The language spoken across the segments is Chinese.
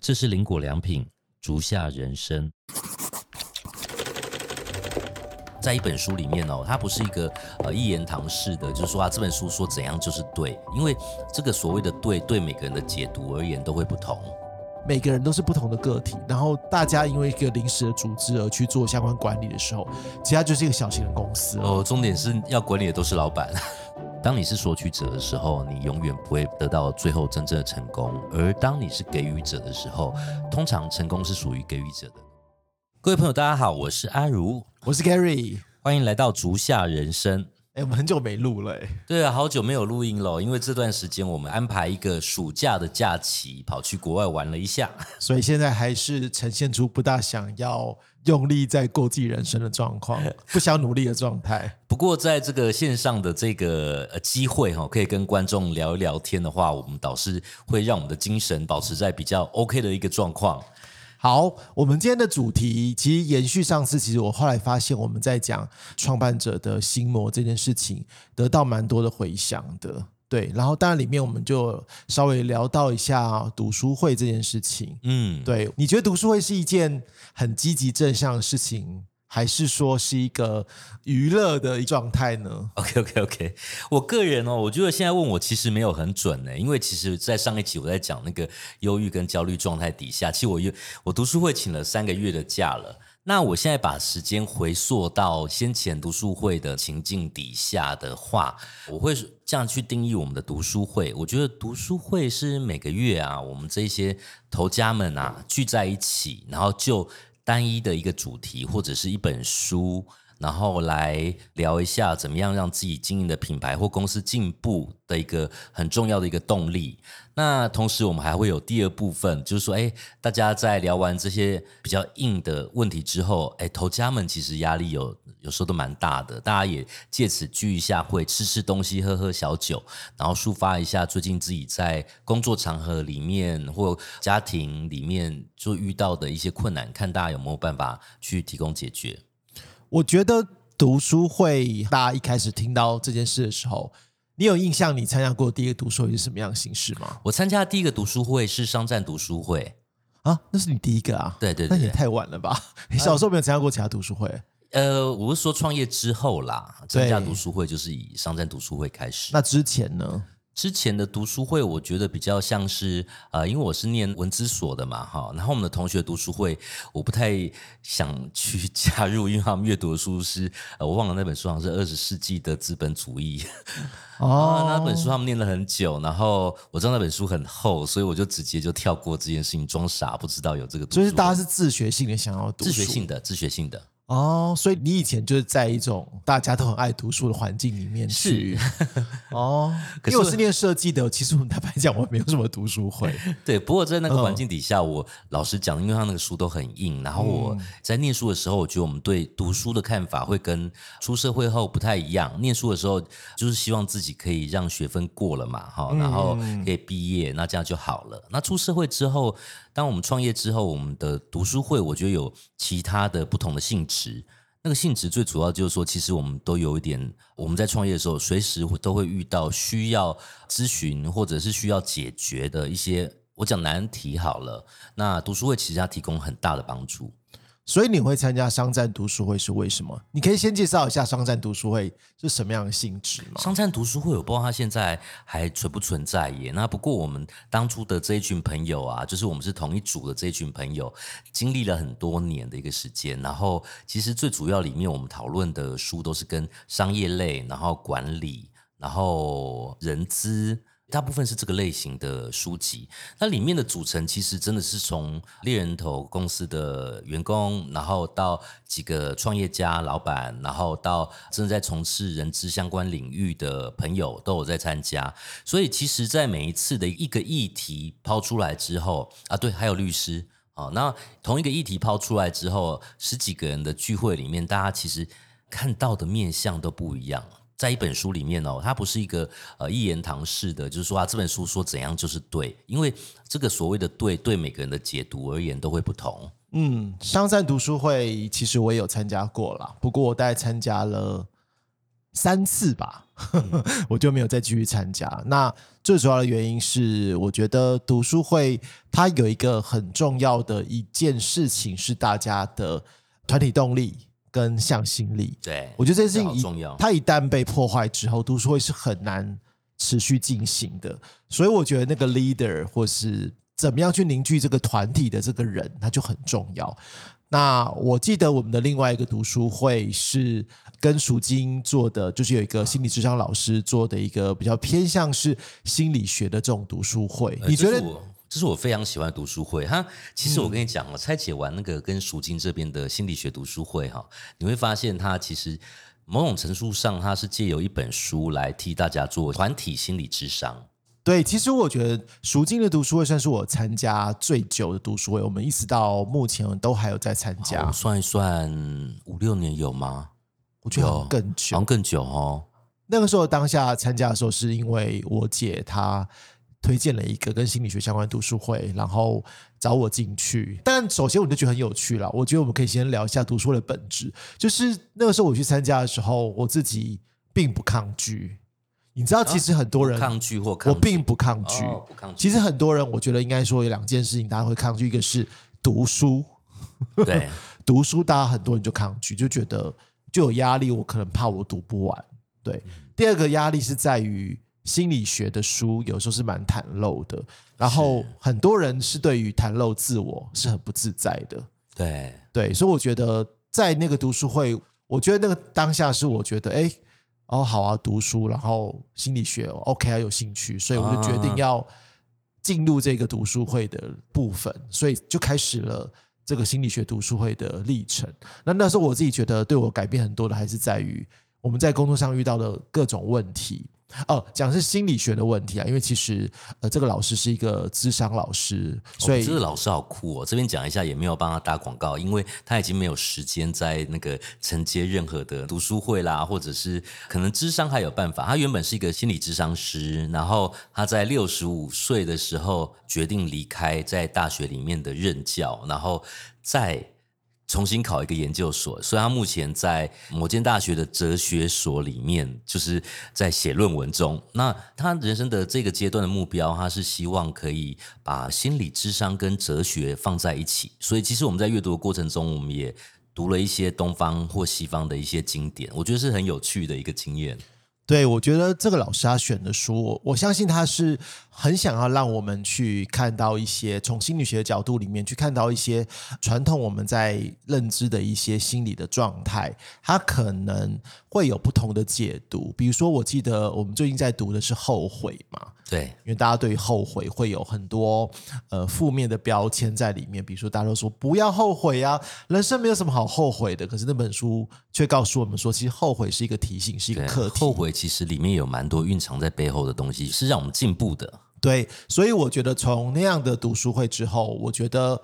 这是林果良品竹下人生。在一本书里面哦，它不是一个呃一言堂式的，就是说啊这本书说怎样就是对，因为这个所谓的对，对每个人的解读而言都会不同。每个人都是不同的个体，然后大家因为一个临时的组织而去做相关管理的时候，其他就是一个小型的公司。哦，重点是要管理的都是老板。当你是索取者的时候，你永远不会得到最后真正的成功；而当你是给予者的时候，通常成功是属于给予者的。各位朋友，大家好，我是阿如，我是 Gary，欢迎来到竹下人生。哎，我们很久没录了，哎，对啊，好久没有录音了，因为这段时间我们安排一个暑假的假期，跑去国外玩了一下，所以现在还是呈现出不大想要用力在过自己人生的状况，不想努力的状态。不过在这个线上的这个呃机会哈，可以跟观众聊一聊天的话，我们倒是会让我们的精神保持在比较 OK 的一个状况。好，我们今天的主题其实延续上次，其实我后来发现我们在讲创办者的心魔这件事情，得到蛮多的回响的。对，然后当然里面我们就稍微聊到一下读书会这件事情。嗯，对，你觉得读书会是一件很积极正向的事情？还是说是一个娱乐的状态呢？OK OK OK，我个人哦，我觉得现在问我其实没有很准呢，因为其实，在上一期我在讲那个忧郁跟焦虑状态底下，其实我又我读书会请了三个月的假了。那我现在把时间回溯到先前读书会的情境底下的话，我会这样去定义我们的读书会。我觉得读书会是每个月啊，我们这些头家们啊聚在一起，然后就。单一的一个主题或者是一本书，然后来聊一下怎么样让自己经营的品牌或公司进步的一个很重要的一个动力。那同时，我们还会有第二部分，就是说，哎，大家在聊完这些比较硬的问题之后，哎，投家们其实压力有有时候都蛮大的，大家也借此聚一下会，吃吃东西，喝喝小酒，然后抒发一下最近自己在工作场合里面或家庭里面就遇到的一些困难，看大家有没有办法去提供解决。我觉得读书会，大家一开始听到这件事的时候。你有印象你参加过第一个读书会是什么样的形式吗？我参加第一个读书会是商战读书会啊，那是你第一个啊？对对，那也太晚了吧？你小时候没有参加过其他读书会？呃，我是说创业之后啦，参加读书会就是以商战读书会开始。那之前呢？之前的读书会，我觉得比较像是呃，因为我是念文资所的嘛，哈，然后我们的同学读书会，我不太想去 加入，因为他们阅读的书是，呃，我忘了那本书好像是二十世纪的资本主义。哦，那本书他们念了很久，然后我知道那本书很厚，所以我就直接就跳过这件事情，装傻不知道有这个。就是大家是自学性的想要读，自学性的，自学性的。哦，所以你以前就是在一种大家都很爱读书的环境里面去 哦。因为我是念设计的，其实我坦白讲，我没有什么读书会。对，不过在那个环境底下，我老实讲，因为他那个书都很硬，然后我在念书的时候，我觉得我们对读书的看法会跟出社会后不太一样。念书的时候就是希望自己可以让学分过了嘛，哈，然后可以毕业，那这样就好了。那出社会之后。当我们创业之后，我们的读书会，我觉得有其他的不同的性质。那个性质最主要就是说，其实我们都有一点，我们在创业的时候，随时都会遇到需要咨询或者是需要解决的一些，我讲难题好了。那读书会其实它提供很大的帮助。所以你会参加商战读书会是为什么？你可以先介绍一下商战读书会是什么样的性质吗？商战读书会我不知道它现在还存不存在耶。那不过我们当初的这一群朋友啊，就是我们是同一组的这一群朋友，经历了很多年的一个时间。然后其实最主要里面我们讨论的书都是跟商业类，然后管理，然后人资。大部分是这个类型的书籍，那里面的组成其实真的是从猎人头公司的员工，然后到几个创业家、老板，然后到正在从事人资相关领域的朋友都有在参加。所以其实，在每一次的一个议题抛出来之后，啊，对，还有律师，啊，那同一个议题抛出来之后，十几个人的聚会里面，大家其实看到的面相都不一样。在一本书里面哦，它不是一个呃一言堂式的，就是说啊，这本书说怎样就是对，因为这个所谓的对，对每个人的解读而言都会不同。嗯，商战读书会其实我也有参加过啦，不过我大概参加了三次吧。我就没有再继续参加。那最主要的原因是，我觉得读书会它有一个很重要的一件事情是大家的团体动力跟向心力。对，我觉得这件事情一重要。它一旦被破坏之后，读书会是很难持续进行的。所以我觉得那个 leader 或是怎么样去凝聚这个团体的这个人，他就很重要。那我记得我们的另外一个读书会是跟赎金做的，就是有一个心理智商老师做的一个比较偏向是心理学的这种读书会。呃你觉得？这是我非常喜欢的读书会哈。其实我跟你讲哦，拆解完那个跟赎金这边的心理学读书会哈，你会发现它其实某种程度上，它是借由一本书来替大家做团体心理智商。对，其实我觉得赎金的读书会算是我参加最久的读书会，我们一直到目前都还有在参加我。算一算，五六年有吗？我觉得更好久像。更久哦。那个时候当下参加的时候，是因为我姐她推荐了一个跟心理学相关的读书会，然后找我进去。但首先我就觉得很有趣了，我觉得我们可以先聊一下读书会的本质。就是那个时候我去参加的时候，我自己并不抗拒。你知道，其实很多人、不抗拒或抗拒我并不抗拒。哦不抗拒。其实很多人，我觉得应该说有两件事情大家会抗拒，一个是读书，对 读书大家很多人就抗拒，就觉得就有压力，我可能怕我读不完。对，第二个压力是在于心理学的书有时候是蛮袒露的，然后很多人是对于袒露自我是很不自在的。对对，所以我觉得在那个读书会，我觉得那个当下是我觉得，哎，哦，好啊，读书，然后心理学 OK 啊，有兴趣，所以我就决定要进入这个读书会的部分，所以就开始了这个心理学读书会的历程。那那时候我自己觉得对我改变很多的，还是在于我们在工作上遇到的各种问题。哦，讲是心理学的问题啊，因为其实呃，这个老师是一个智商老师，所以、这个老师好酷哦！这边讲一下，也没有帮他打广告，因为他已经没有时间在那个承接任何的读书会啦，或者是可能智商还有办法。他原本是一个心理智商师，然后他在六十五岁的时候决定离开在大学里面的任教，然后在重新考一个研究所，所以他目前在某间大学的哲学所里面，就是在写论文中。那他人生的这个阶段的目标，他是希望可以把心理智商跟哲学放在一起。所以其实我们在阅读的过程中，我们也读了一些东方或西方的一些经典，我觉得是很有趣的一个经验。对，我觉得这个老师他选的书，我相信他是很想要让我们去看到一些从心理学的角度里面去看到一些传统我们在认知的一些心理的状态，他可能会有不同的解读。比如说，我记得我们最近在读的是后悔嘛，对，因为大家对于后悔会有很多呃负面的标签在里面，比如说大家都说不要后悔啊，人生没有什么好后悔的。可是那本书却告诉我们说，其实后悔是一个提醒，是一个对课题。后悔其实里面有蛮多蕴藏在背后的东西，是让我们进步的。对，所以我觉得从那样的读书会之后，我觉得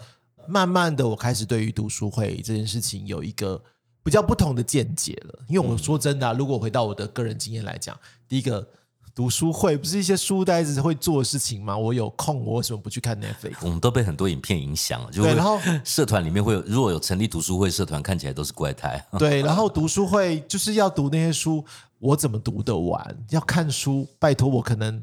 慢慢的我开始对于读书会这件事情有一个比较不同的见解了。因为我说真的啊、如果回到我的个人经验来讲，第一个读书会不是一些书呆子会做的事情吗？我有空，我为什么不去看 Netflix？我们都被很多影片影响了，就会对然后社团里面会有，如果有成立读书会社团，看起来都是怪胎。对，然后读书会就是要读那些书，我怎么读得完？要看书，拜托我可能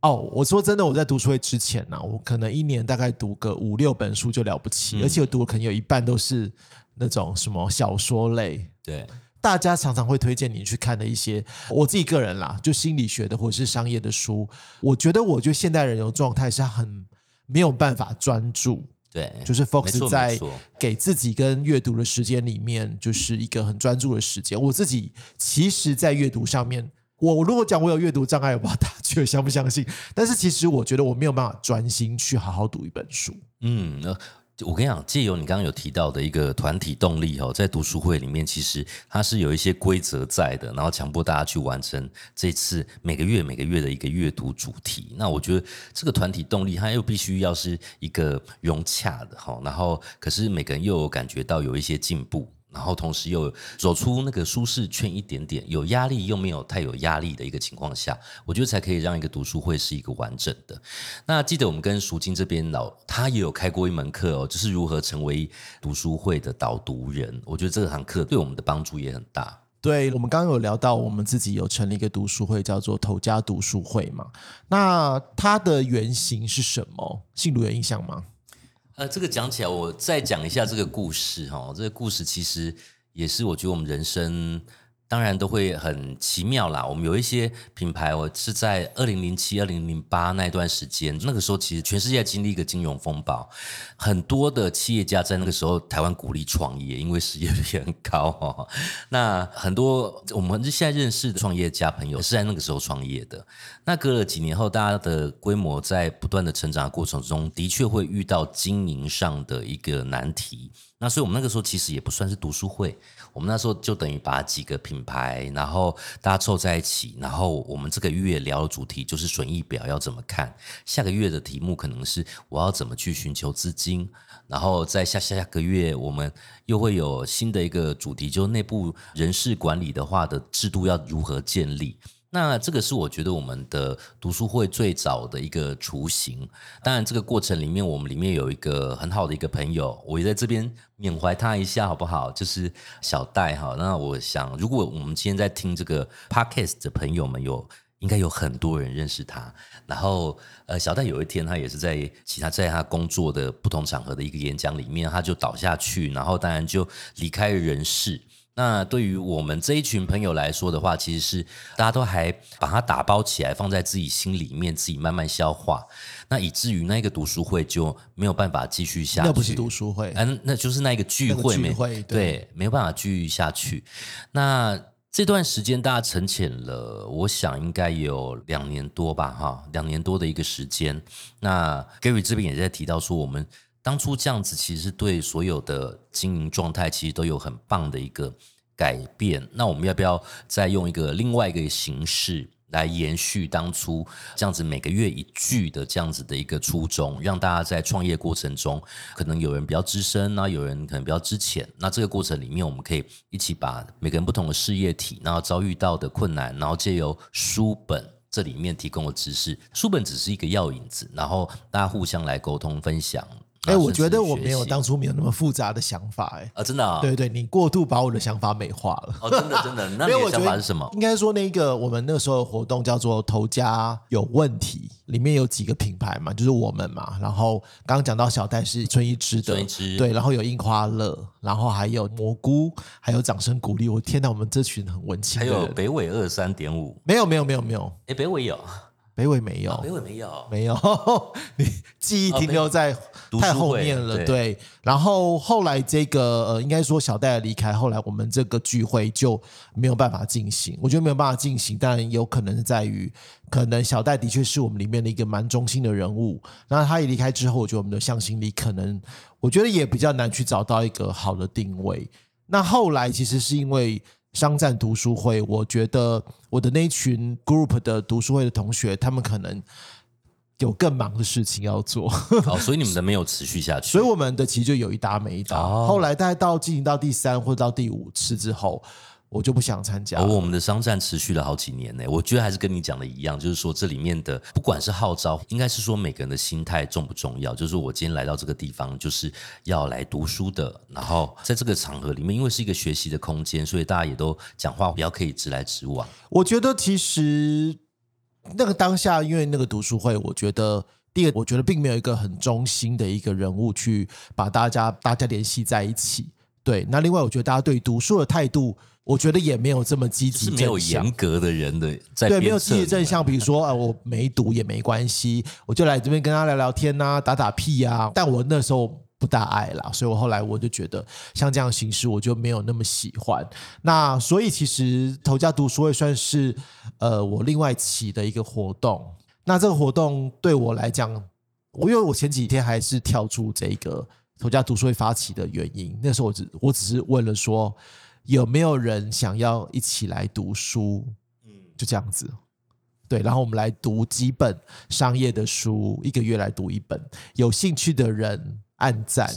哦，我说真的，我在读书会之前呢、我可能一年大概读个五六本书就了不起，而且我读的可能有一半都是那种什么小说类。对，大家常常会推荐你去看的一些，我自己个人啦，就心理学的或者是商业的书，我觉得我觉得现代人有状态是很没有办法专注，对，就是 focus 在给自己跟阅读的时间里面，就是一个很专注的时间。我自己其实，在阅读上面，我如果讲我有阅读障碍，我不知道大家觉得相不相信。但是其实我觉得我没有办法专心去好好读一本书。嗯，那我跟你讲，借由你刚刚有提到的一个团体动力哦，在读书会里面，其实它是有一些规则在的，然后强迫大家去完成这次每个月每个月的一个阅读主题。那我觉得这个团体动力，它又必须要是一个融洽的哈，然后可是每个人又有感觉到有一些进步。然后同时又走出那个舒适圈一点点，有压力又没有太有压力的一个情况下，我觉得才可以让一个读书会是一个完整的。那记得我们跟赎金这边老，他也有开过一门课哦，就是如何成为读书会的导读人。我觉得这堂课对我们的帮助也很大。对，我们刚刚有聊到，我们自己有成立一个读书会，叫做头家读书会嘛。那它的原型是什么？信如有印象吗？呃，这个讲起来，我再讲一下这个故事哈。这个故事其实也是我觉得我们人生。当然都会很奇妙啦。我们有一些品牌，我是在二零零七、二零零八那段时间，那个时候其实全世界经历一个金融风暴，很多的企业家在那个时候台湾鼓励创业，因为失业率很高哈。那很多我们现在认识的创业家朋友是在那个时候创业的。那隔了几年后，大家的规模在不断的成长的过程中，的确会遇到经营上的一个难题。那所以我们那个时候其实也不算是读书会。我们那时候就等于把几个品牌，然后大家凑在一起，然后我们这个月聊的主题就是损益表要怎么看，下个月的题目可能是我要怎么去寻求资金，然后在下下下个月我们又会有新的一个主题，就是内部人事管理的话的制度要如何建立。那这个是我觉得我们的读书会最早的一个雏形。当然，这个过程里面，我们里面有一个很好的一个朋友，我也在这边缅怀他一下，好不好？就是小戴哈。那我想，如果我们今天在听这个 podcast 的朋友们，有应该有很多人认识他。然后，呃，小戴有一天他也是在其他在他工作的不同场合的一个演讲里面，他就倒下去，然后当然就离开人世。那对于我们这一群朋友来说的话，其实是大家都还把它打包起来，放在自己心里面，自己慢慢消化。那以至于那个读书会就没有办法继续下去。那不是读书会，嗯，那就是那个聚会，聚会对，没有办法继续下去。那这段时间大家沉潜了，我想应该有两年多吧，哈，两年多的一个时间。那 Gary 这边也在提到说，我们。当初这样子，其实对所有的经营状态，其实都有很棒的一个改变。那我们要不要再用一个另外一个形式来延续当初这样子每个月一聚的这样子的一个初衷，让大家在创业过程中，可能有人比较资深，那有人可能比较之浅。那这个过程里面，我们可以一起把每个人不同的事业体，然后遭遇到的困难，然后借由书本这里面提供的知识，书本只是一个药引子，然后大家互相来沟通分享。哎，我觉得我没有当初没有那么复杂的想法，哎啊，真的，对对，你过度把我的想法美化了，哦，真的真的，那你的想法是什么？应该说那个我们那时候的活动叫做“头家有问题”，里面有几个品牌嘛，就是我们嘛，然后刚刚讲到小戴是春一枝的，对，然后有樱花乐，然后还有蘑菇，还有掌声鼓励，我天哪，我们这群很文青，还有北纬二三点五，没有没有没有没有，哎，北纬有。北纬没有，北纬没有，没有，你记忆停留在太后面了。对，然后后来这个呃，应该说小戴的离开，后来我们这个聚会就没有办法进行。我觉得没有办法进行，但有可能是在于，可能小戴的确是我们里面的一个蛮中心的人物。那他一离开之后，我觉得我们的向心力可能，我觉得也比较难去找到一个好的定位。那后来其实是因为。商战读书会，我觉得我的那群 group 的读书会的同学，他们可能有更忙的事情要做，哦，所以你们的没有持续下去。所以我们的其实就有一搭没一搭。后来大概到进行到第三或者到第五次之后。我就不想参加。而我们的商战持续了好几年呢，我觉得还是跟你讲的一样，就是说这里面的不管是号召，应该是说每个人的心态重不重要。就是我今天来到这个地方，就是要来读书的。然后在这个场合里面，因为是一个学习的空间，所以大家也都讲话比较可以直来直往。我觉得其实那个当下，因为那个读书会，我觉得第二，我觉得并没有一个很中心的一个人物去把大家大家联系在一起。对，那另外我觉得大家对读书的态度。我觉得也没有这么积极，是没有严格的人的在对，没有积极正向。比如说啊，我没读也没关系，我就来这边跟他聊聊天呐，打打屁呀。但我那时候不大爱啦，所以我后来我就觉得像这样形式我就没有那么喜欢。那所以其实头家读书会算是呃我另外起的一个活动。那这个活动对我来讲，我因为我前几天还是跳出这个头家读书会发起的原因，那时候我只我只是为了说。有没有人想要一起来读书？嗯，就这样子，对。然后我们来读几本商业的书，一个月来读一本。有兴趣的人按赞，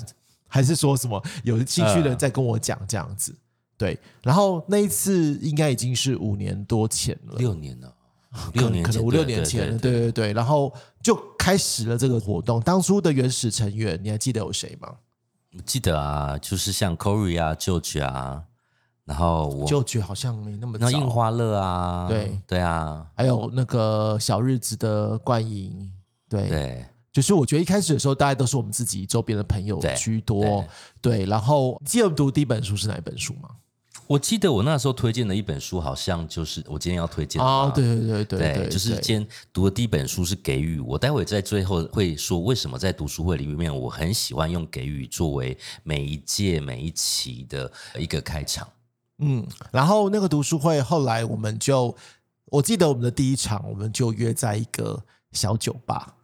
还是说什么有兴趣的人再跟我讲这样子？对。然后那一次应该已经是五年多前了，六年了，六年可能五六年前了。对对对。然后就开始了这个活动。当初的原始成员，你还记得有谁吗？记得啊，就是像 Corey 啊、George 啊。然后我就觉得好像没那么早那。印花乐啊，对对啊，还有那个小日子的观影，对，对就是我觉得一开始的时候，大家都是我们自己周边的朋友对居多，对。然后记得读第一本书是哪一本书吗？我记得我那时候推荐的一本书，好像就是我今天要推荐的哦嘛，对对对对就是对今天读的第一本书是《给予》，我待会在最后会说为什么在读书会里面我很喜欢用《给予》作为每一届每一期的一个开场。嗯，然后那个读书会后来我们就，我记得我们的第一场我们就约在一个小酒吧，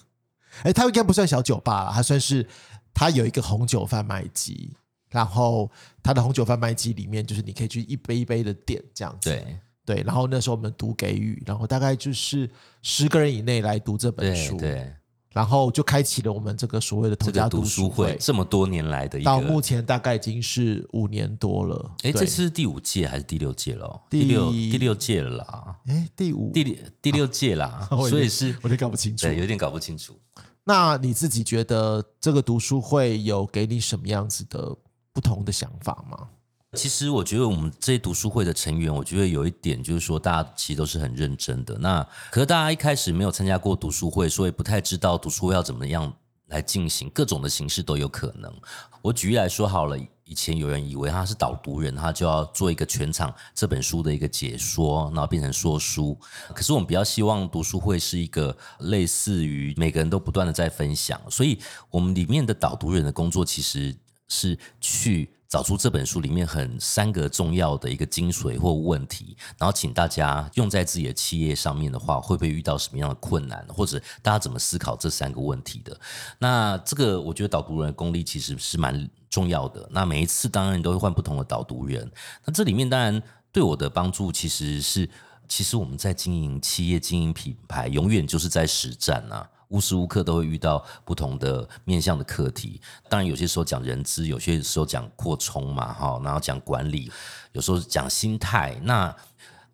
哎，它应该不算小酒吧了，它算是它有一个红酒贩卖机，然后它的红酒贩卖机里面就是你可以去一杯一杯的点这样子，对。对，然后那时候我们读给予，然后大概就是十个人以内来读这本对书，对，然后就开启了我们这个所谓的这个头家读书会会，这么多年来的一到目，前大概已经是五年多了。哎，这次是第五届还是第六届了？第第六第六届了啦，哎第五第六第六届啦，所以是我就搞不清楚。对有点搞不清楚。那你自己觉得这个读书会有给你什么样子的不同的想法吗？其实我觉得我们这些读书会的成员，我觉得有一点就是说，大家其实都是很认真的。那可是大家一开始没有参加过读书会，所以不太知道读书会要怎么样来进行，各种的形式都有可能。我举例来说好了，以前有人以为他是导读人，他就要做一个全场这本书的一个解说，然后变成说书。可是我们比较希望读书会是一个类似于每个人都不断的在分享，所以我们里面的导读人的工作其实是去找出这本书里面很三个重要的一个精髓或问题，然后请大家用在自己的企业上面的话，会不会遇到什么样的困难，或者大家怎么思考这三个问题的？那这个我觉得导读人的功力其实是蛮重要的。那每一次当然都会换不同的导读人，那这里面当然对我的帮助其实是，其实我们在经营企业、经营品牌，永远就是在实战啊。无时无刻都会遇到不同的面向的课题，当然有些时候讲人资，有些时候讲扩充嘛，哈，然后讲管理，有时候讲心态。那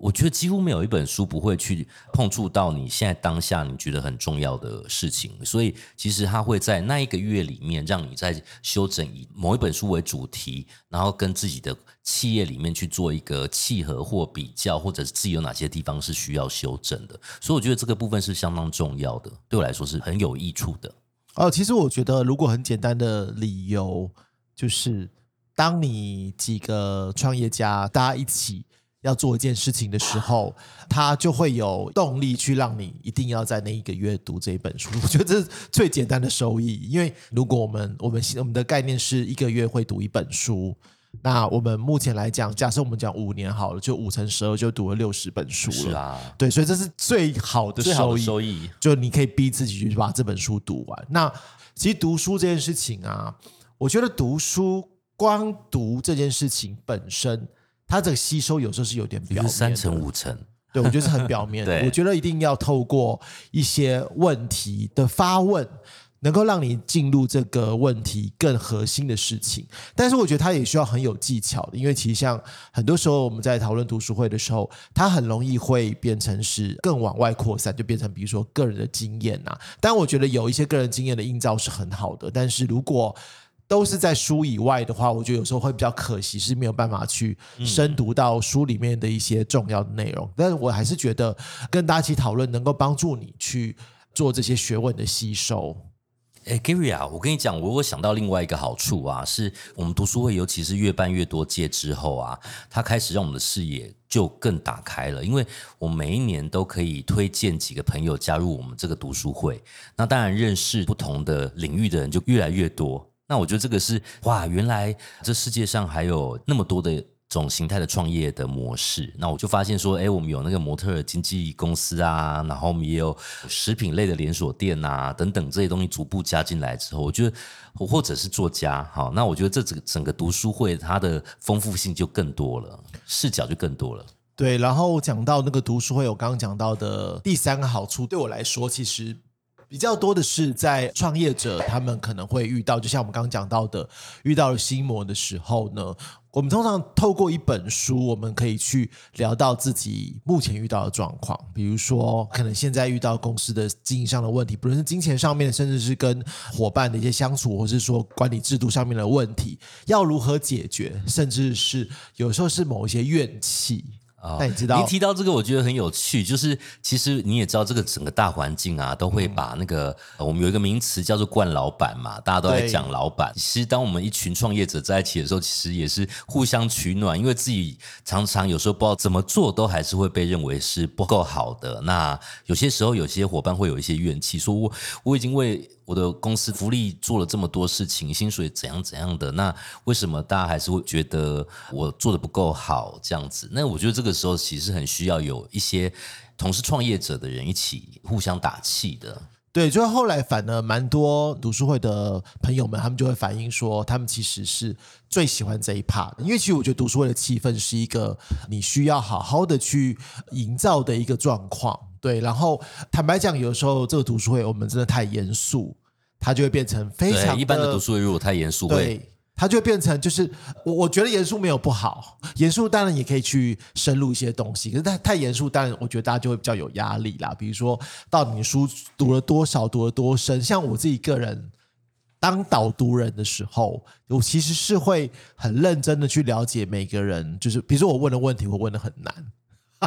我觉得几乎没有一本书不会去碰触到你现在当下你觉得很重要的事情，所以其实它会在那一个月里面，让你在修整以某一本书为主题，然后跟自己的企业里面去做一个契合或比较，或者是自己有哪些地方是需要修正的。所以我觉得这个部分是相当重要的，对我来说是很有益处的。哦，其实我觉得，如果很简单的理由，就是当你几个创业家大家一起要做一件事情的时候，他就会有动力去让你一定要在那一个月读这一本书。我觉得这是最简单的收益，因为如果我们我们我们的概念是一个月会读一本书。那我们目前来讲，假设我们讲五年好了，就五乘十二就读了六十本书了。是啊，对，所以这是最好的最好的收益。收益，就你可以逼自己去把这本书读完。那其实读书这件事情啊，我觉得读书光读这件事情本身，它这个吸收有时候是有点表面的，就是三层五层。对我觉得是很表面的。我觉得一定要透过一些问题的发问。能够让你进入这个问题更核心的事情，但是我觉得它也需要很有技巧的，因为其实像很多时候我们在讨论读书会的时候，它很容易会变成是更往外扩散，就变成比如说个人的经验呐、但我觉得有一些个人经验的映照是很好的，但是如果都是在书以外的话，我觉得有时候会比较可惜，是没有办法去深读到书里面的一些重要的内容。但是我还是觉得跟大家一起讨论，能够帮助你去做这些学问的吸收。哎，Gary 啊，我跟你讲，我我想到另外一个好处啊，是我们读书会，尤其是越办越多届之后啊，它开始让我们的视野就更打开了。因为我们每一年都可以推荐几个朋友加入我们这个读书会，那当然认识不同的领域的人就越来越多。那我觉得这个是哇，原来这世界上还有那么多的种形态的创业的模式。那我就发现说，哎，我们有那个模特经纪公司啊，然后我们也有食品类的连锁店啊，等等这些东西逐步加进来之后，我觉得或者是作家，好，那我觉得这整整个读书会它的丰富性就更多了，视角就更多了。对，然后讲到那个读书会，我刚刚讲到的第三个好处，对我来说其实比较多的是在创业者他们可能会遇到，就像我们刚刚讲到的，遇到了心魔的时候呢，我们通常透过一本书，我们可以去聊到自己目前遇到的状况，比如说可能现在遇到公司的经营上的问题，不论是金钱上面，甚至是跟伙伴的一些相处，或是说管理制度上面的问题，要如何解决，甚至是有时候是某一些怨气。你知道一提到这个，我觉得很有趣，就是其实你也知道，这个整个大环境啊，都会把那个、呃我们有一个名词叫做“惯老板”嘛，大家都在对讲老板。其实当我们一群创业者在一起的时候，其实也是互相取暖，因为自己常常有时候不知道怎么做，都还是会被认为是不够好的。那有些时候，有些伙伴会有一些怨气，说我我已经为我的公司福利做了这么多事情，薪水怎样怎样的，那为什么大家还是会觉得我做的不够好这样子？那我觉得这个时候其实很需要有一些同是创业者的人一起互相打气的。对，就后来反而蛮多读书会的朋友们，他们就会反映说，他们其实是最喜欢这一 part 的，因为其实我觉得读书会的气氛是一个你需要好好的去营造的一个状况。对，然后坦白讲，有的时候这个读书会我们真的太严肃，它就会变成非常，一般的读书会如果太严肃，会对。它就会变成就是我我觉得严肃没有不好，严肃当然也可以去深入一些东西，可是太太严肃，当然我觉得大家就会比较有压力啦。比如说到底你书读了多少，读了多深，像我自己个人当导读人的时候，我其实是会很认真的去了解每个人，就是比如说我问的问题，我问的很难，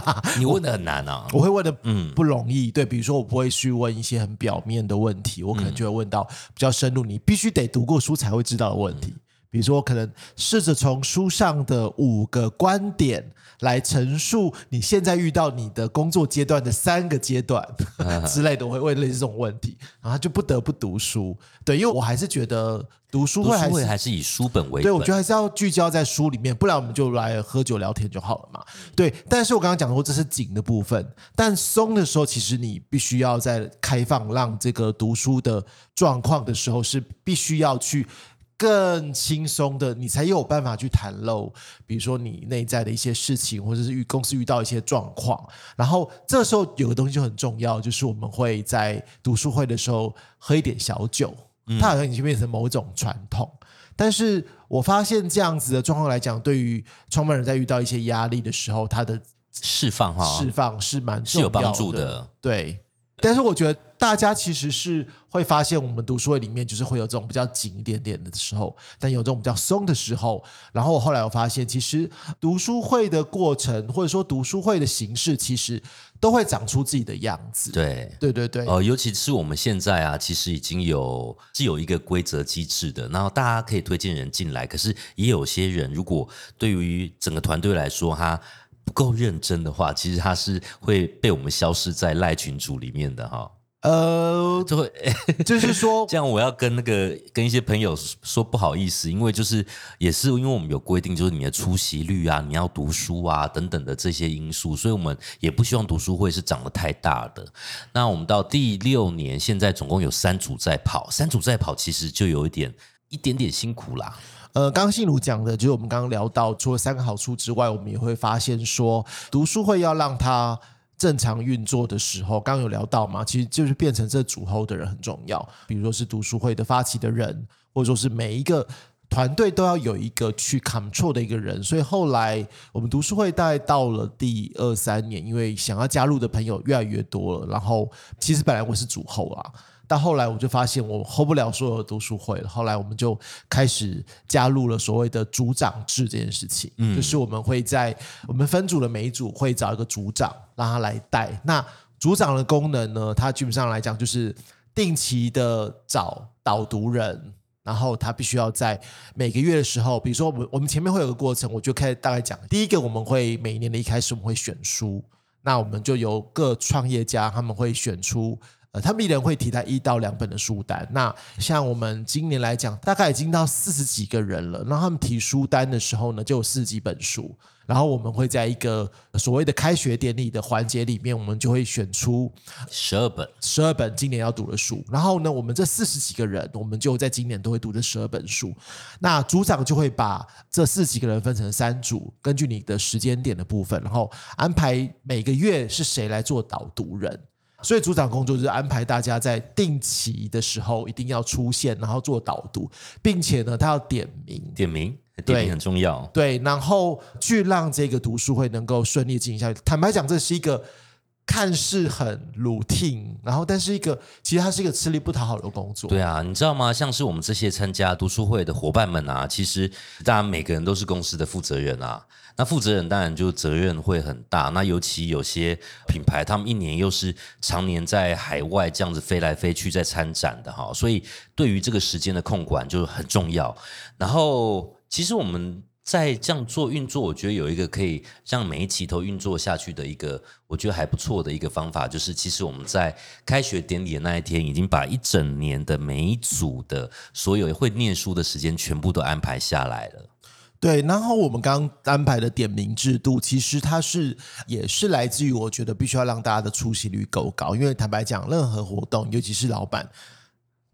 你问的很难啊。我会问的嗯不容易，对，比如说我不会去问一些很表面的问题，我可能就会问到比较深入，你必须得读过书才会知道的问题。比如说，我可能试着从书上的五个观点来陈述你现在遇到你的工作阶段的三个阶段 之类的，我会问类似这种问题，然后就不得不读书。对，因为我还是觉得读书会还是会还是以书本为本。对，我觉得还是要聚焦在书里面，不然我们就来喝酒聊天就好了嘛。对，但是我刚刚讲过这是紧的部分，但松的时候，其实你必须要在开放让这个读书的状况的时候，是必须要去。更轻松的，你才有办法去袒露，比如说你内在的一些事情，或者是遇公司遇到一些状况。然后这时候有个东西就很重要，就是我们会在读书会的时候喝一点小酒，它好像已经变成某种传统。但是我发现这样子的状况来讲，对于创办人在遇到一些压力的时候，他的释放哈，释放是蛮是有帮助的。对，但是我觉得大家其实是会发现，我们读书会里面就是会有这种比较紧一点点的时候，但有这种比较松的时候。然后我后来我发现，其实读书会的过程，或者说读书会的形式，其实都会长出自己的样子。对。对对对，呃，尤其是我们现在啊，其实已经有是有一个规则机制的，然后大家可以推荐人进来。可是也有些人，如果对于整个团队来说，他不够认真的话，其实他是会被我们消失在赖群组里面的哈。呃，就会 就是说这样，我要跟那个跟一些朋友说不好意思，因为就是也是因为我们有规定，就是你的出席率啊，你要读书啊等等的这些因素，所以我们也不希望读书会是长得太大的。那我们到第六年，现在总共有三组在跑，三组在跑，其实就有一点一点点辛苦啦。呃，刚刚信如讲的，就是我们刚刚聊到，除了三个好处之外，我们也会发现说，读书会要让它正常运作的时候，刚刚有聊到嘛，其实就是变成这主后的人很重要，比如说是读书会的发起的人，或者说是每一个。团队都要有一个去 control 的一个人，所以后来我们读书会大概到了第二三年，因为想要加入的朋友越来越多了，然后其实本来我是主后啊，但后来我就发现我 hold 不了所有的读书会了。后来我们就开始加入了所谓的组长制这件事情，就是我们会在我们分组的每一组会找一个组长，让他来带。那组长的功能呢，他基本上来讲就是定期的找导读人。然后他必须要在每个月的时候，比如说我们我们前面会有个过程，我就开始大概讲。第一个，我们会每一年的一开始我们会选书，那我们就由各创业家他们会选出，呃，他们一人会提带一到两本的书单。那像我们今年来讲，大概已经到四十几个人了。那他们提书单的时候呢，就有四十几本书。然后我们会在一个所谓的开学典礼的环节里面，我们就会选出十二本，十二本今年要读的书。然后呢，我们这四十几个人，我们就在今年都会读这十二本书。那组长就会把这四十几个人分成三组，根据你的时间点的部分，然后安排每个月是谁来做导读人。所以组长工作就是安排大家在定期的时候一定要出现，然后做导读，并且呢，他要点名，点名，点名很重要。对，然后去让这个读书会能够顺利进行下去。坦白讲，这是一个看似很 routine，然后但是一个其实它是一个吃力不讨好的工作。对啊，你知道吗？像是我们这些参加读书会的伙伴们啊，其实当然每个人都是公司的负责人啊。那负责人当然就责任会很大。那尤其有些品牌，他们一年又是常年在海外这样子飞来飞去在参展的哈，所以对于这个时间的控管就很重要。然后，其实我们在这样做运作，我觉得有一个可以让每一期都运作下去的一个，我觉得还不错的一个方法，就是其实我们在开学典礼的那一天，已经把一整年的每一组的所有会念书的时间全部都安排下来了。对，然后我们刚安排的点名制度，其实它是也是来自于我觉得必须要让大家的出席率够高，因为坦白讲，任何活动，尤其是老板。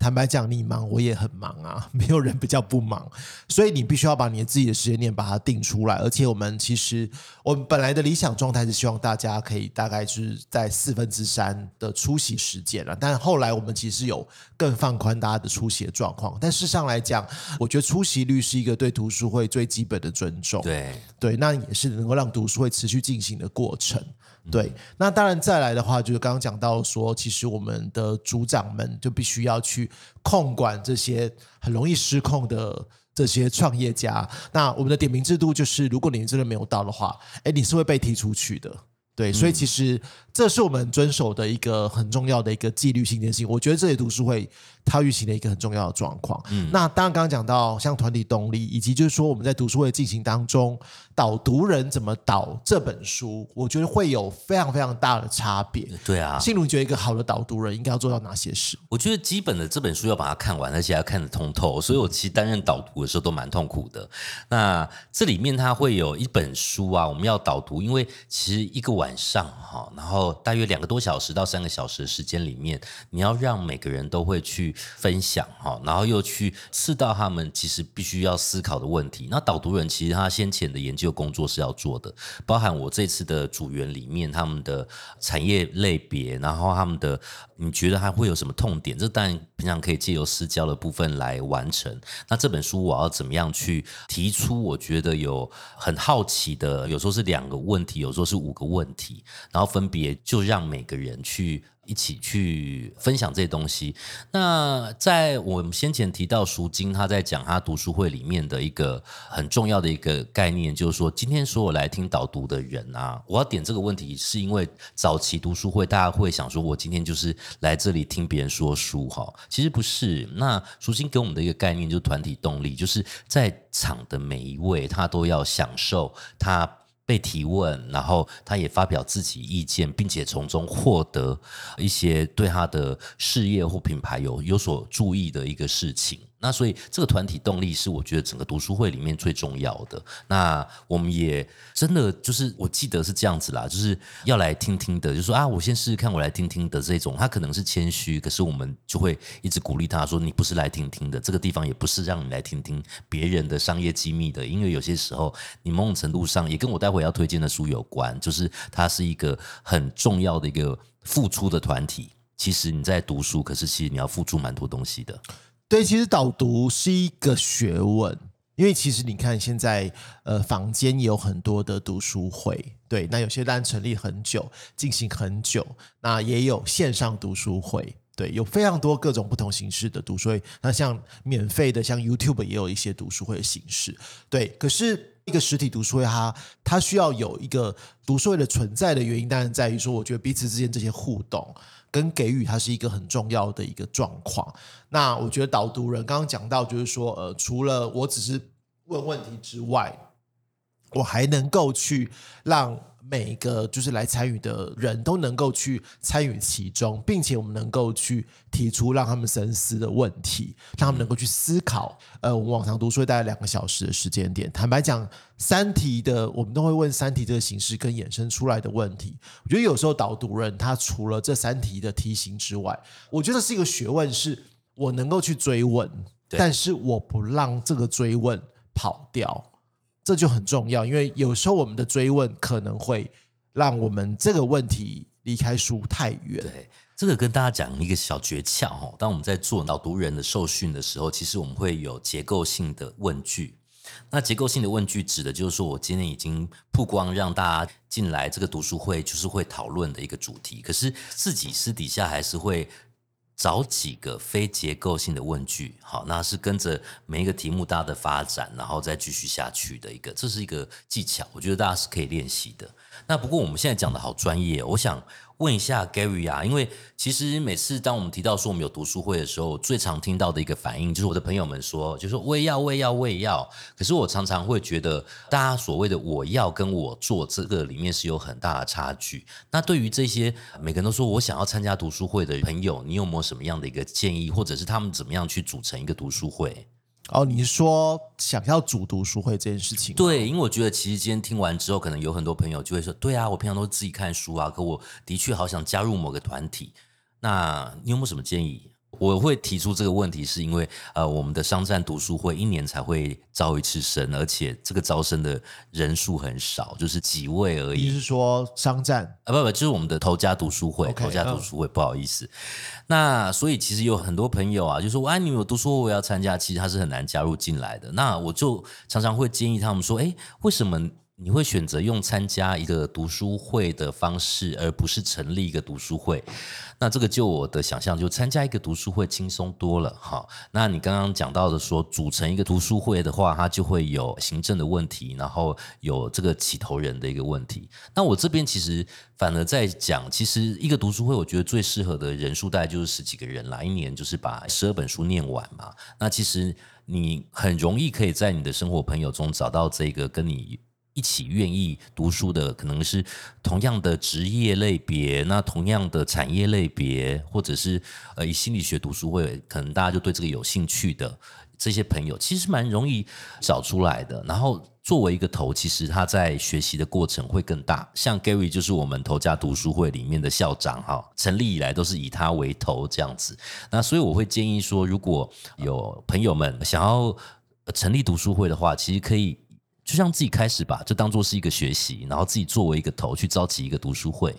坦白讲，你忙我也很忙啊，没有人比较不忙，所以你必须要把你自己的时间点把它定出来。而且我们其实我们本来的理想状态是希望大家可以大概是在四分之三的出席时间了，但后来我们其实有更放宽大家的出席的状况。但事实上来讲，我觉得出席率是一个对读书会最基本的尊重。对对，那也是能够让读书会持续进行的过程。对，那当然再来的话，就是刚刚讲到说，其实我们的组长们就必须要去控管这些很容易失控的这些创业家。那我们的点名制度就是，如果你真的没有到的话，哎，你是会被踢出去的。对，所以其实这是我们遵守的一个很重要的一个纪律性事情。我觉得这些读书会它运行的一个很重要的状况。嗯，那当然刚刚讲到像团体动力，以及就是说我们在读书会进行当中。导读人怎么导这本书？我觉得会有非常非常大的差别。对啊，信如觉得一个好的导读人应该要做到哪些事？我觉得基本的这本书要把它看完，而且要看得通透。所以我其实担任导读的时候都蛮痛苦的。那这里面它会有一本书啊，我们要导读，因为其实一个晚上哈，然后大约两个多小时到三个小时的时间里面，你要让每个人都会去分享哈，然后又去刺到他们其实必须要思考的问题。那导读人其实他先前的研究。就工作是要做的，包含我这次的组员里面，他们的产业类别，然后他们的，你觉得还会有什么痛点？这当然平常可以借由私教的部分来完成。那这本书我要怎么样去提出？我觉得有很好奇的，有时候是两个问题，有时候是五个问题，然后分别就让每个人去。一起去分享这些东西。那在我们先前提到赎金，他在讲他读书会里面的一个很重要的一个概念，就是说，今天所有来听导读的人啊，我要点这个问题，是因为早期读书会大家会想说，我今天就是来这里听别人说书哈。其实不是。那赎金给我们的一个概念就是团体动力，就是在场的每一位他都要享受他。被提问，然后他也发表自己意见，并且从中获得一些对他的事业或品牌有有所注意的一个事情。那所以这个团体动力是我觉得整个读书会里面最重要的。那我们也真的就是我记得是这样子啦，就是要来听听的，就说啊，我先试试看，我来听听的这种。他可能是谦虚，可是我们就会一直鼓励他说，你不是来听听的，这个地方也不是让你来听听别人的商业机密的，因为有些时候你某种程度上也跟我待会要推荐的书有关，就是它是一个很重要的一个付出的团体。其实你在读书，可是其实你要付出蛮多东西的。对，其实导读是一个学问，因为其实你看现在，呃，房间也有很多的读书会，对，那有些单成立很久，进行很久，那也有线上读书会，对，有非常多各种不同形式的读书会。那像免费的，像 YouTube 也有一些读书会的形式，对。可是一个实体读书会，它它需要有一个读书会的存在的原因，当然在于说，我觉得彼此之间这些互动。跟给予它是一个很重要的一个状况。那我觉得导读人刚刚讲到，就是说，呃，除了我只是问问题之外，我还能够去让。每个就是来参与的人都能够去参与其中，并且我们能够去提出让他们深思的问题，让他们能够去思考。呃，我们往常读书大概两个小时的时间点。坦白讲，三题的我们都会问三题这个形式跟衍生出来的问题。我觉得有时候导读人他除了这三题的题型之外，我觉得是一个学问，是我能够去追问，但是我不让这个追问跑掉。这就很重要，因为有时候我们的追问可能会让我们这个问题离开书太远。对，这个跟大家讲一个小诀窍哈。当我们在做导读人的受训的时候，其实我们会有结构性的问句。那结构性的问句指的就是说我今天已经曝光，让大家进来这个读书会，就是会讨论的一个主题。可是自己私底下还是会。找几个非结构性的问句，好，那是跟着每一个题目大的发展，然后再继续下去的一个，这是一个技巧，我觉得大家是可以练习的。那不过我们现在讲的好专业，我想。问一下 Gary 啊，因为其实每次当我们提到说我们有读书会的时候，最常听到的一个反应就是我的朋友们说，就说我也要，我也要，我也要。可是我常常会觉得，大家所谓的我要跟我做这个里面是有很大的差距。那对于这些每个人都说我想要参加读书会的朋友，你有没有什么样的一个建议，或者是他们怎么样去组成一个读书会？哦，你是说想要组读书会这件事情？对，因为我觉得其实今天听完之后，可能有很多朋友就会说：“对啊，我平常都自己看书啊，可我的确好想加入某个团体。”那你有没有什么建议？我会提出这个问题，是因为呃，我们的商战读书会一年才会招一次生，而且这个招生的人数很少，就是几位而已。你是说商战啊？不不，就是我们的头家读书会，头家读书会，不好意思。那所以其实有很多朋友啊，就说：“哎，你有读书会，我要参加。”其实他是很难加入进来的。那我就常常会建议他们说：“哎，为什么？”你会选择用参加一个读书会的方式，而不是成立一个读书会。那这个就我的想象，就参加一个读书会轻松多了。哈，那你刚刚讲到的说，组成一个读书会的话，它就会有行政的问题，然后有这个起头人的一个问题。那我这边其实反而在讲，其实一个读书会，我觉得最适合的人数大概就是十几个人啦，一年就是把十二本书念完嘛。那其实你很容易可以在你的生活朋友中找到这个跟你。一起愿意读书的，可能是同样的职业类别，那同样的产业类别，或者是呃以心理学读书会，可能大家就对这个有兴趣的这些朋友，其实蛮容易找出来的。然后作为一个头，其实他在学习的过程会更大。像 Gary 就是我们头家读书会里面的校长哈，成立以来都是以他为头这样子。那所以我会建议说，如果有朋友们想要成立读书会的话，其实可以。就像自己开始吧，就当做是一个学习，然后自己作为一个头去召集一个读书会。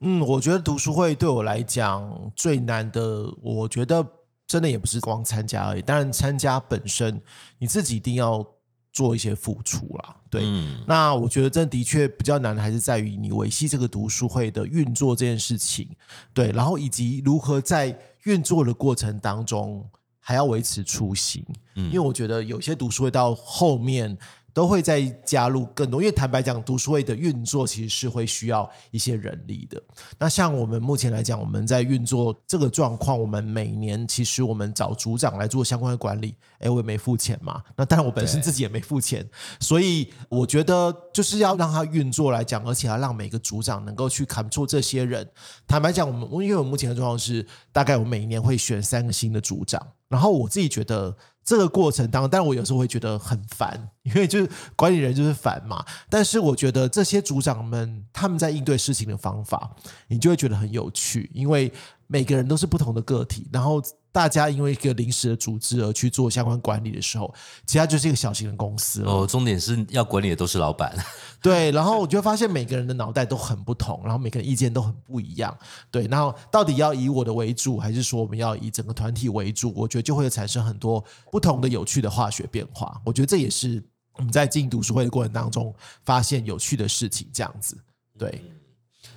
嗯，我觉得读书会对我来讲最难的，我觉得真的也不是光参加而已。当然，参加本身你自己一定要做一些付出啦。对，那我觉得这的确比较难的，还是在于你维系这个读书会的运作这件事情。对，然后以及如何在运作的过程当中还要维持初心。嗯，因为我觉得有些读书会到后面。都会再加入更多，因为坦白讲，读书会的运作其实是会需要一些人力的。那像我们目前来讲，我们在运作这个状况，我们每年其实我们找组长来做相关的管理，哎，我也没付钱嘛。那当然，我本身自己也没付钱，所以我觉得就是要让他运作来讲，而且要让每个组长能够去砍错这些人。坦白讲，我们因为我目前的状况是，大概我每一年会选三个新的组长，然后我自己觉得。这个过程当中，但我有时候会觉得很烦，因为就是管理人就是烦嘛。但是我觉得这些组长们他们在应对事情的方法，你就会觉得很有趣，因为每个人都是不同的个体，然后。大家因为一个临时的组织而去做相关管理的时候，其实就是一个小型的公司哦。重点是要管理的都是老板，对。然后我就发现每个人的脑袋都很不同，然后每个人意见都很不一样，对。然后到底要以我的为主，还是说我们要以整个团体为主？我觉得就会产生很多不同的有趣的化学变化。我觉得这也是我们在进读书会的过程当中发现有趣的事情，这样子，对。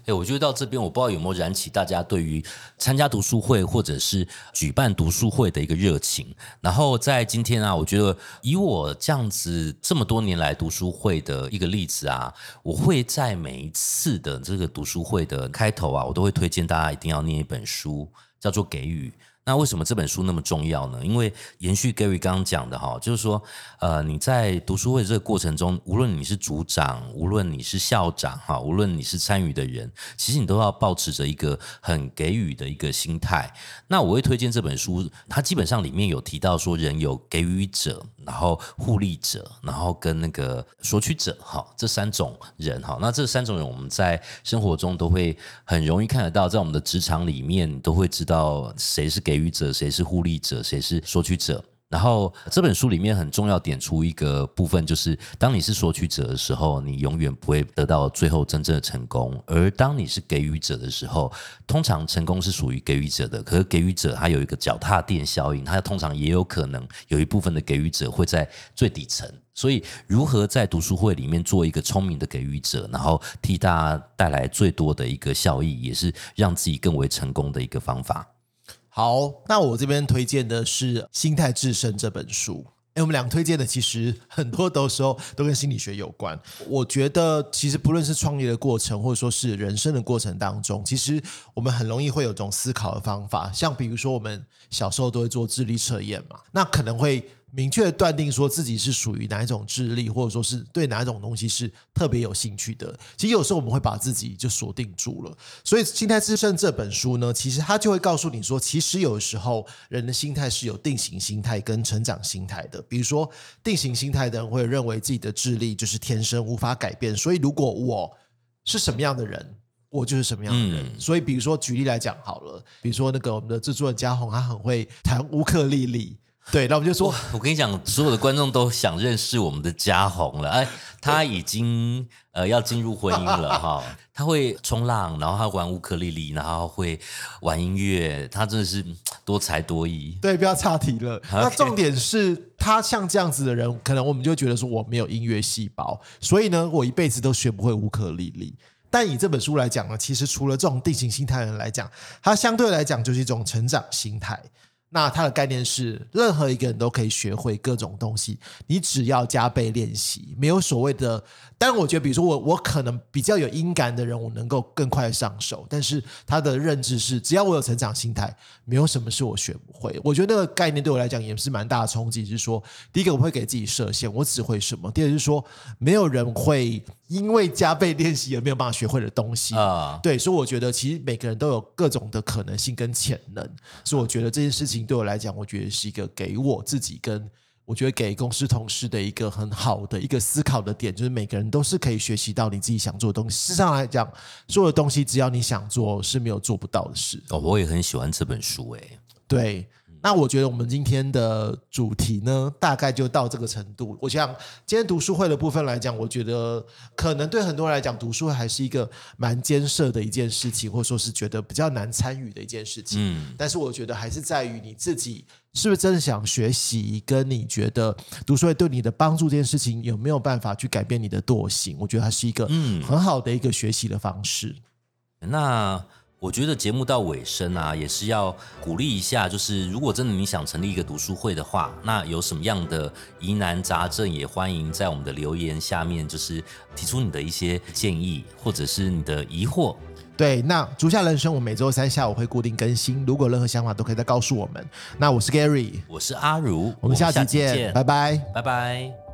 哎，我觉得到这边，我不知道有没有燃起大家对于参加读书会或者是举办读书会的一个热情。然后在今天啊，我觉得以我这样子这么多年来读书会的一个例子啊，我会在每一次的这个读书会的开头啊，我都会推荐大家一定要念一本书，叫做《给予》。那为什么这本书那么重要呢？因为延续 Gary 刚刚讲的哈，就是说，呃，你在读书会这个过程中，无论你是组长，无论你是校长哈，无论你是参与的人，其实你都要保持着一个很给予的一个心态。那我会推荐这本书，它基本上里面有提到说，人有给予者，然后互利者，然后跟那个索取者哈，这三种人哈。那这三种人，我们在生活中都会很容易看得到，在我们的职场里面都会知道谁是给。给予者谁是互利者，谁是索取者？然后这本书里面很重要点出一个部分，就是当你是索取者的时候，你永远不会得到最后真正的成功；而当你是给予者的时候，通常成功是属于给予者的。可是给予者他有一个脚踏垫效应，他通常也有可能有一部分的给予者会在最底层。所以，如何在读书会里面做一个聪明的给予者，然后替大家带来最多的一个效益，也是让自己更为成功的一个方法。好，那我这边推荐的是《心态制胜》这本书。哎，我们俩推荐的其实很多的时候都跟心理学有关。我觉得，其实不论是创业的过程，或者说是人生的过程当中，其实我们很容易会有种思考的方法。像比如说，我们小时候都会做智力测验嘛，那可能会。明确断定说自己是属于哪一种智力，或者说是对哪一种东西是特别有兴趣的。其实有时候我们会把自己就锁定住了。所以《心态制胜》这本书呢，其实它就会告诉你说，其实有时候人的心态是有定型心态跟成长心态的。比如说，定型心态的人会认为自己的智力就是天生无法改变，所以如果我是什么样的人，我就是什么样的人。所以，比如说举例来讲好了，比如说那个我们的制作人嘉宏，他很会弹乌克丽丽。对，那我们就说，我跟你讲，所有的观众都想认识我们的嘉宏了。哎，他已经呃要进入婚姻了哈。他会冲浪，然后他玩乌克丽丽，然后会玩音乐，他真的是多才多艺。对，不要岔题了。那 重点是他像这样子的人，可能我们就觉得说我没有音乐细胞，所以呢，我一辈子都学不会乌克丽丽。但以这本书来讲呢，其实除了这种定型心态的人来讲，他相对来讲就是一种成长心态。那它的概念是，任何一个人都可以学会各种东西，你只要加倍练习，没有所谓的。但然，我觉得，比如说我，我可能比较有音感的人，我能够更快上手。但是他的认知是，只要我有成长心态，没有什么是我学不会。我觉得那个概念对我来讲也是蛮大的冲击。是说，第一个我会给自己设限，我只会什么；第二是说，没有人会因为加倍练习而没有办法学会的东西啊。对，所以我觉得其实每个人都有各种的可能性跟潜能。所以我觉得这件事情对我来讲，我觉得是一个给我自己跟。我觉得给公司同事的一个很好的一个思考的点，就是每个人都是可以学习到你自己想做的东西。事实上来讲，做的东西只要你想做，是没有做不到的事。哦，我也很喜欢这本书，诶，对。那我觉得我们今天的主题呢，大概就到这个程度。我想今天读书会的部分来讲，我觉得可能对很多人来讲，读书会还是一个蛮艰涩的一件事情，或者说是觉得比较难参与的一件事情。嗯，但是我觉得还是在于你自己是不是真的想学习，跟你觉得读书会对你的帮助这件事情有没有办法去改变你的惰性？我觉得它是一个嗯很好的一个学习的方式。那。我觉得节目到尾声啊，也是要鼓励一下，就是如果真的你想成立一个读书会的话，那有什么样的疑难杂症，也欢迎在我们的留言下面，就是提出你的一些建议，或者是你的疑惑。对，那足下人生，我每周三下午会固定更新，如果任何想法都可以再告诉我们。那我是 Gary，我是阿如，我们下期见，拜拜，拜拜。